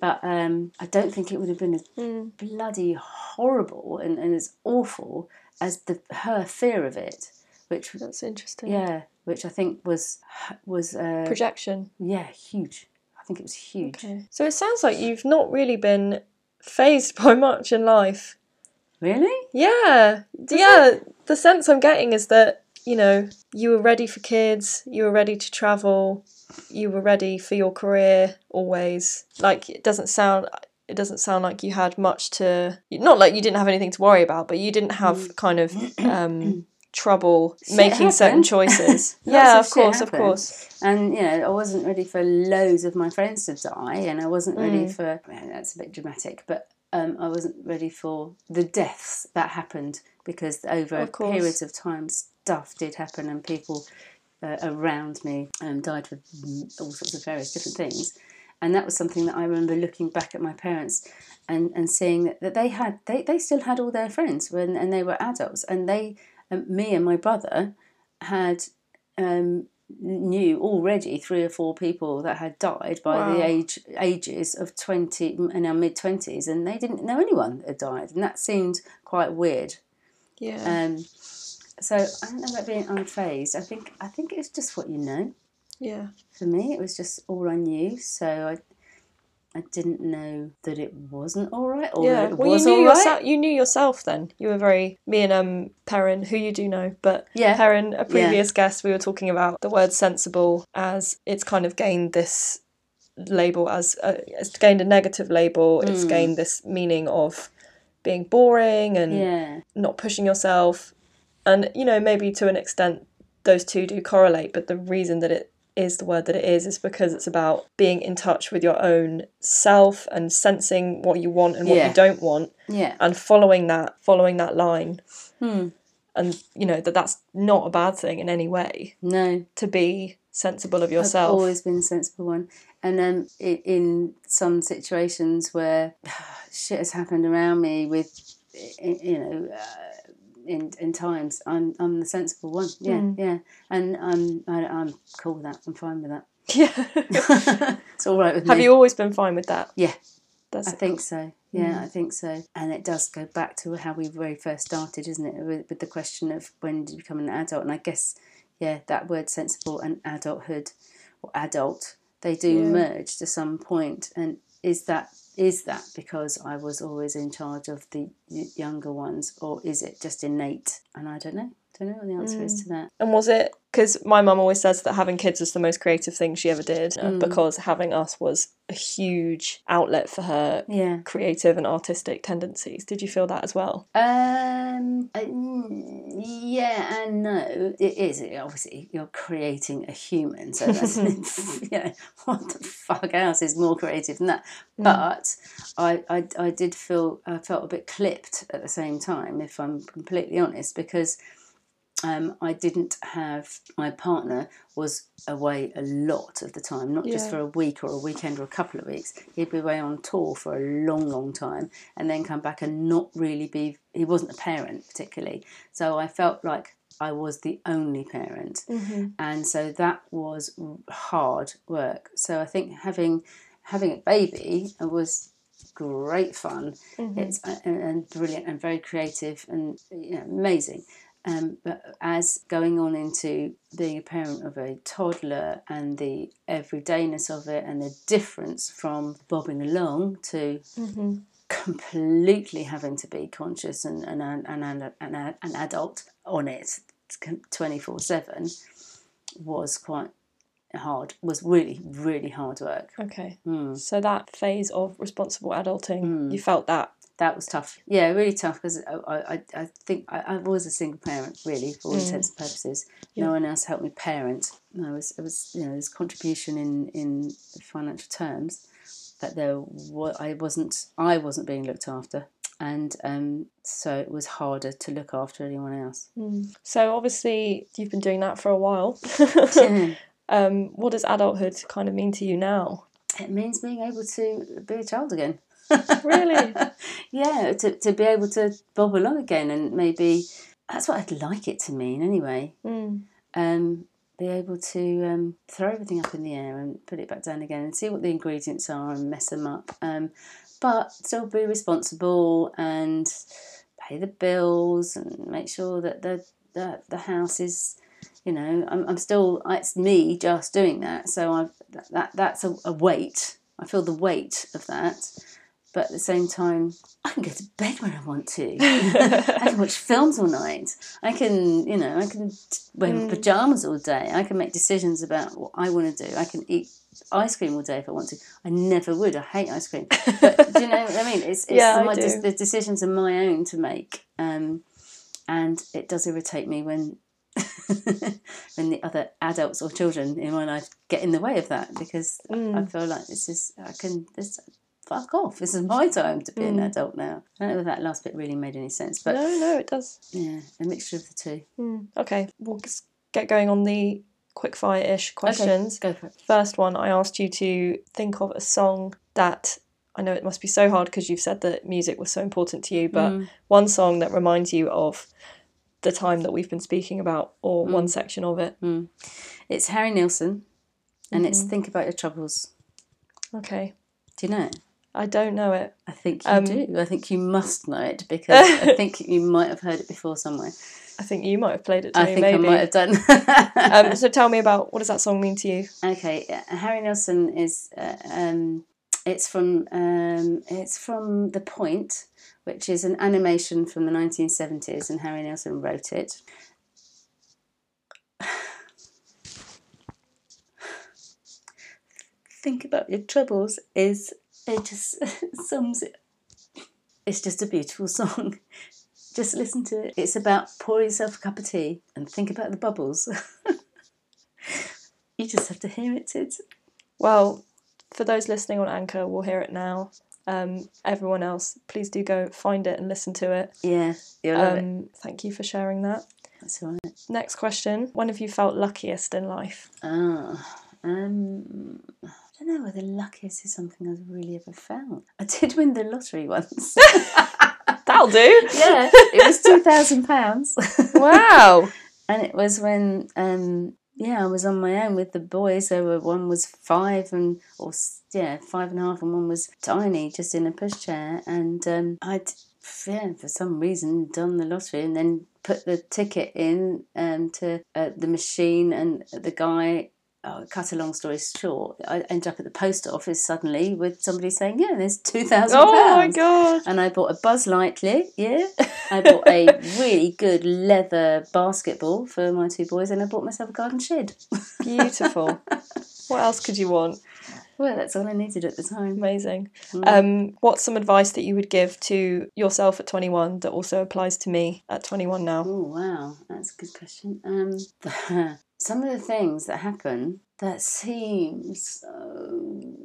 But um, I don't think it would have been as mm. bloody horrible and, and as awful as the her fear of it, which that's interesting. yeah, which I think was was uh, projection. yeah huge. Think it was huge. Okay, so it sounds like you've not really been fazed by much in life. Really? Yeah, yeah. The sense I'm getting is that you know you were ready for kids, you were ready to travel, you were ready for your career always. Like it doesn't sound. It doesn't sound like you had much to. Not like you didn't have anything to worry about, but you didn't have kind of um, trouble Shit making certain choices. Yeah, of of course, of course. And you know, I wasn't ready for loads of my friends to die, and I wasn't ready Mm. for well, that's a bit dramatic, but um, I wasn't ready for the deaths that happened because over Of periods of time, stuff did happen, and people uh, around me um, died with all sorts of various different things. And that was something that I remember looking back at my parents and, and seeing that, that they had they, they still had all their friends when and they were adults and they um, me and my brother had um, knew already three or four people that had died by the age ages of 20 in our mid 20s and they didn't know anyone that had died and that seemed quite weird Yeah. um, so I don't know about being unfazed I think I think it's just what you know yeah. for me it was just all I knew so I I didn't know that it wasn't all right or yeah, that it well, was you knew all right. yourself. You knew yourself then. You were very me and um Perrin, who you do know, but Yeah. Perrin, a previous guest, we were talking about the word sensible as it's kind of gained this label as a, it's gained a negative label. It's Mm. gained this meaning of being boring and Yeah. not pushing yourself, and you know maybe to an extent those two do correlate. But the reason that it is the word that it is is because it's about being in touch with your own self and sensing what you want and what Yeah. you don't want Yeah. and following that following that line Hmm. and you know that that's not a bad thing in any way No. to be sensible of yourself. I've always been a sensible one. And um, in, in some situations where shit has happened around me with, you know, uh, in in times, I'm I'm the sensible one. Yeah, Mm. yeah. And I'm I, I'm cool with that. I'm fine with that. yeah it's all right with have me. you always been fine with that Yeah. that's I think so. Yeah, Mm. I think so. And it does go back to how we very first started, isn't it? With, with the question of when did you become an adult? And I guess, yeah, that word sensible and adulthood or adult, they do Yeah. merge to some point. And is that is that because I was always in charge of the younger ones, or is it just innate? And I don't know. Don't know what the answer is to that. and was it because my mum always says that having kids was the most creative thing she ever did uh, Mm. because having us was a huge outlet for her Yeah. creative and artistic tendencies did you feel that as well Um. uh, mm, yeah and no. It is obviously you're creating a human, so that's you know what the fuck else is more creative than that. But I, I I did feel I felt a bit clipped at the same time, if I'm completely honest, because. Um, I didn't have my partner was away a lot of the time, not just for a week or a weekend or a couple of weeks. He'd be away on tour for a long, long time, and then come back and not really be. He wasn't a parent particularly, so I felt like I was the only parent, mm-hmm. and so that was hard work. So I think having having a baby was great fun. Mm-hmm. It's uh, and, and brilliant and very creative and you know, amazing. Um, but as going on into being a parent of a toddler and the everydayness of it and the difference from bobbing along to Mm-hmm. completely having to be conscious and and and, and, and an adult on it 24 7 was quite hard was really really hard work okay Mm. so that phase of responsible adulting Mm. you felt that that was tough yeah really tough because I, I, I think I, I was a single parent really for all Mm. intents and purposes Yeah. no one else helped me parent no, it was, it was you know this contribution in in financial terms that there I wasn't I wasn't being looked after and um, so it was harder to look after anyone else Mm. So obviously you've been doing that for a while. it um, what does adulthood kind of mean to you now? It means being able to be a child again Really? yeah to, to be able to bob along again and maybe that's what I'd like it to mean anyway Mm. um, be able to um, throw everything up in the air and put it back down again and see what the ingredients are and mess them up. Um, but still be responsible and pay the bills and make sure that the the, the house is, you know, I'm, I'm still it's me just doing that. So I that that's a, a weight. I feel the weight of that. But at the same time, I can go to bed when I want to. I can watch films all night. I can, you know, I can wear Mm. pajamas all day. I can make decisions about what I want to do. I can eat ice cream all day if I want to. I never would. I hate ice cream. But do you know what I mean? It's, it's Yeah, I my, do. the decisions are my own to make. Um, and it does irritate me when when the other adults or children in my life get in the way of that because I Mm. feel like this is I can this fuck off. This is my time to be an Mm. adult now. I don't know if that last bit really made any sense, but no, no, it does. yeah, a mixture of the two. Mm. Okay, we'll just get going on the quickfire ish questions. Go for it. First one, I asked you to think of a song that I know it must be so hard because you've said that music was so important to you, but Mm. one song that reminds you of the time that we've been speaking about or Mm. one section of it. It's Harry Nilsson, and it's Mhm. Think About Your Troubles. Okay. Do you know it? I don't know it. I think you Um, do. I think you must know it because I think you might have heard it before somewhere. I think you might have played it to I me, think maybe. I might have done. um, so tell me about what does that song mean to you? okay, uh, Harry Nilsson is uh, um, it's from um, it's from The Point, which is an animation from the 1970s, and Harry Nilsson wrote it. Think about your troubles is it just sums it. It's just a beautiful song. Just listen to it. It's about pour yourself a cup of tea and think about the bubbles. you just have to hear it. It's Well, for those listening on Anchor, we'll hear it now. Um, everyone else, please do go find it and listen to it. yeah, you'll love it. Um, thank you for sharing that. That's all right. Next question. When have you felt luckiest in life? Ah, um, I don't know whether luckiest is something I've really ever felt. I did win the lottery once. That'll do. yeah, it was two thousand pounds, Wow. and it was when um, yeah, I was on my own with the boys. There were one was five and or yeah, five and a half, and one was tiny, just in a pushchair, and um, I'd yeah, for some reason done the lottery and then put the ticket in um, to uh, the machine, and the guy. Oh, cut a long story short, I ended up at the post office suddenly with somebody saying, "Yeah, there's two thousand pounds." Oh my god. And I bought a Buzz Lightyear, yeah. I bought a really good leather basketball for my two boys, and I bought myself a garden shed. Beautiful. what else could you want? Well, that's all I needed at the time. Amazing. Mm. Um, what's some advice that you would give to yourself at 21 that also applies to me at 21 now? Oh wow, that's a good question. Um, some of the things that happen that seem so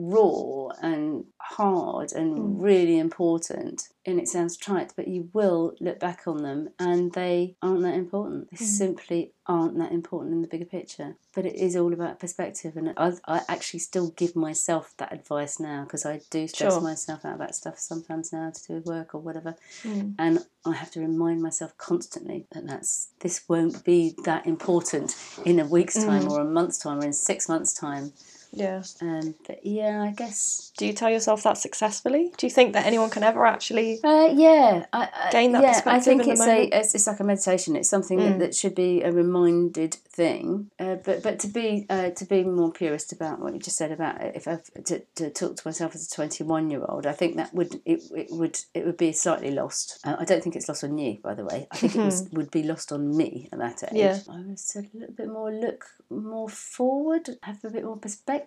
raw and hard and Mm. really important, and it sounds trite, but you will look back on them and they aren't that important. They Mm. simply aren't that important in the bigger picture. But it is all about perspective, and I, I actually still give myself that advice now because I do stress Sure. myself out about stuff sometimes now to do with work or whatever Mm. and I have to remind myself constantly that that's this won't be that important in a week's time Mm. or a month's time or in six months' time. Yeah. Um, but yeah, I guess. Do you tell yourself that successfully? Do you think that anyone can ever actually? Uh, yeah, I, I, Gain that yeah, I perspective think in the it's a it's, it's like a meditation. It's something Mm. that, that should be a reminded thing. Uh, but but to be uh, to be more purist about what you just said about if I to, to talk to myself as a twenty one year old, I think that would it, it would it would be slightly lost. Uh, I don't think it's lost on you, by the way. I think it was, would be lost on me at that age. Yeah. I was a little bit more look more forward, have a bit more perspective.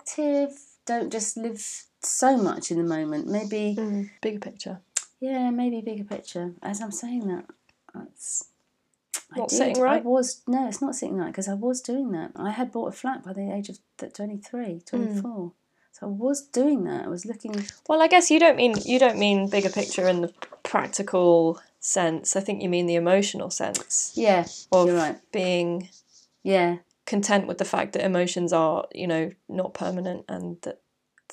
Don't just live so much in the moment. Maybe Mm. Bigger picture. yeah, maybe bigger picture. As I'm saying that, that's I Not did. sitting I was no, it's not sitting right because I was doing that. I had bought a flat by the age of th- 23, Mm. 24. So I was doing that. I was looking. Well, I guess you don't mean you don't mean bigger picture in the practical sense. I think you mean the emotional sense Yeah, of you're right. being Yeah, content with the fact that emotions are, you know, not permanent and that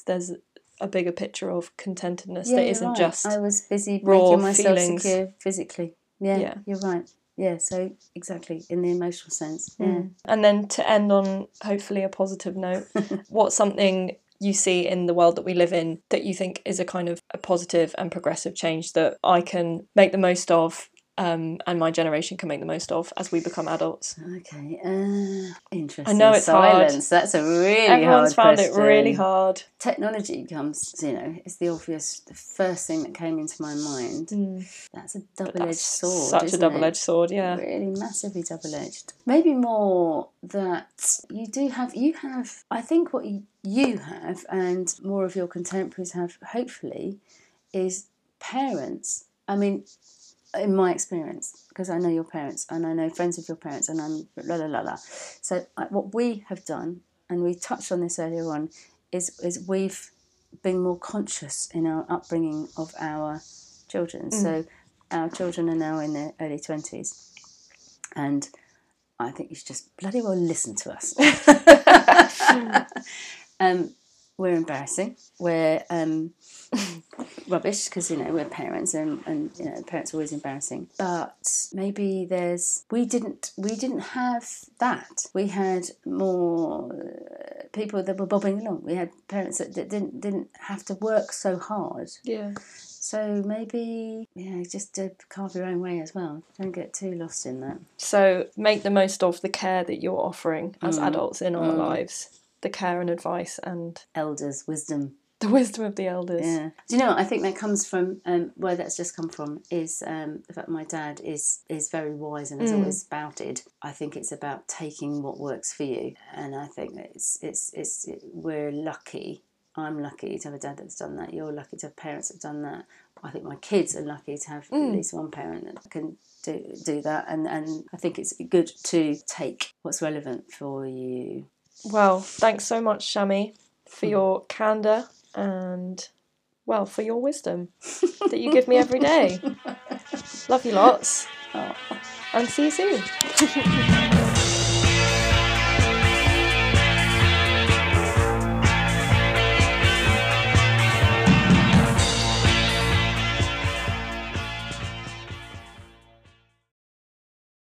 there's a bigger picture of contentedness yeah, that isn't right. just I was busy making myself feelings. secure physically. Yeah, Yeah. you're right. Yeah, so exactly in the emotional sense. Yeah. Mm. And then to end on hopefully a positive note, what's something you see in the world that we live in that you think is a kind of a positive and progressive change that I can make the most of um, and my generation can make the most of as we become adults? Okay. Uh, interesting. I know it's hard. That's a really Everyone's hard found it really hard. technology comes, you know, it's the obvious, the first thing that came into my mind. That's a double edged That's sword. such a isn't double it? edged sword, yeah. Really massively double edged. Maybe more that you do have, you have, I think what you- you have, and more of your contemporaries have, hopefully, is parents. I mean, in my experience, because I know your parents and I know friends of your parents, and I'm la la la la. So, uh, what we have done, and we touched on this earlier on, is is we've been more conscious in our upbringing of our children. So, our children are now in their early twenties, and I think you should just bloody well listen to us. um, we're embarrassing. We're um, rubbish because you know we're parents and, and you know parents are always embarrassing. But maybe there's we didn't we didn't have that. We had more uh, people that were bobbing along. We had parents that, that didn't didn't have to work so hard. Yeah. So maybe yeah, just to carve your own way as well. Don't get too lost in that. So make the most of the care that you're offering as Mm. adults in our Mm. lives. The care and advice and Elders' wisdom. The wisdom of the elders. Yeah. Do you know? I think that comes from um, where that's just come from is um, the fact my dad is is very wise and has Mm. always spouted. I think it's about taking what works for you, and I think it's it's it's we're lucky. I'm lucky to have a dad that's done that. You're lucky to have parents that've done that. I think my kids are lucky to have Mm. at least one parent that can do do that, and and I think it's good to take what's relevant for you. Well, thanks so much, Shami, for Hmm. your candour and, well, for your wisdom that you give me every day. Love you lots. Oh. And see you soon.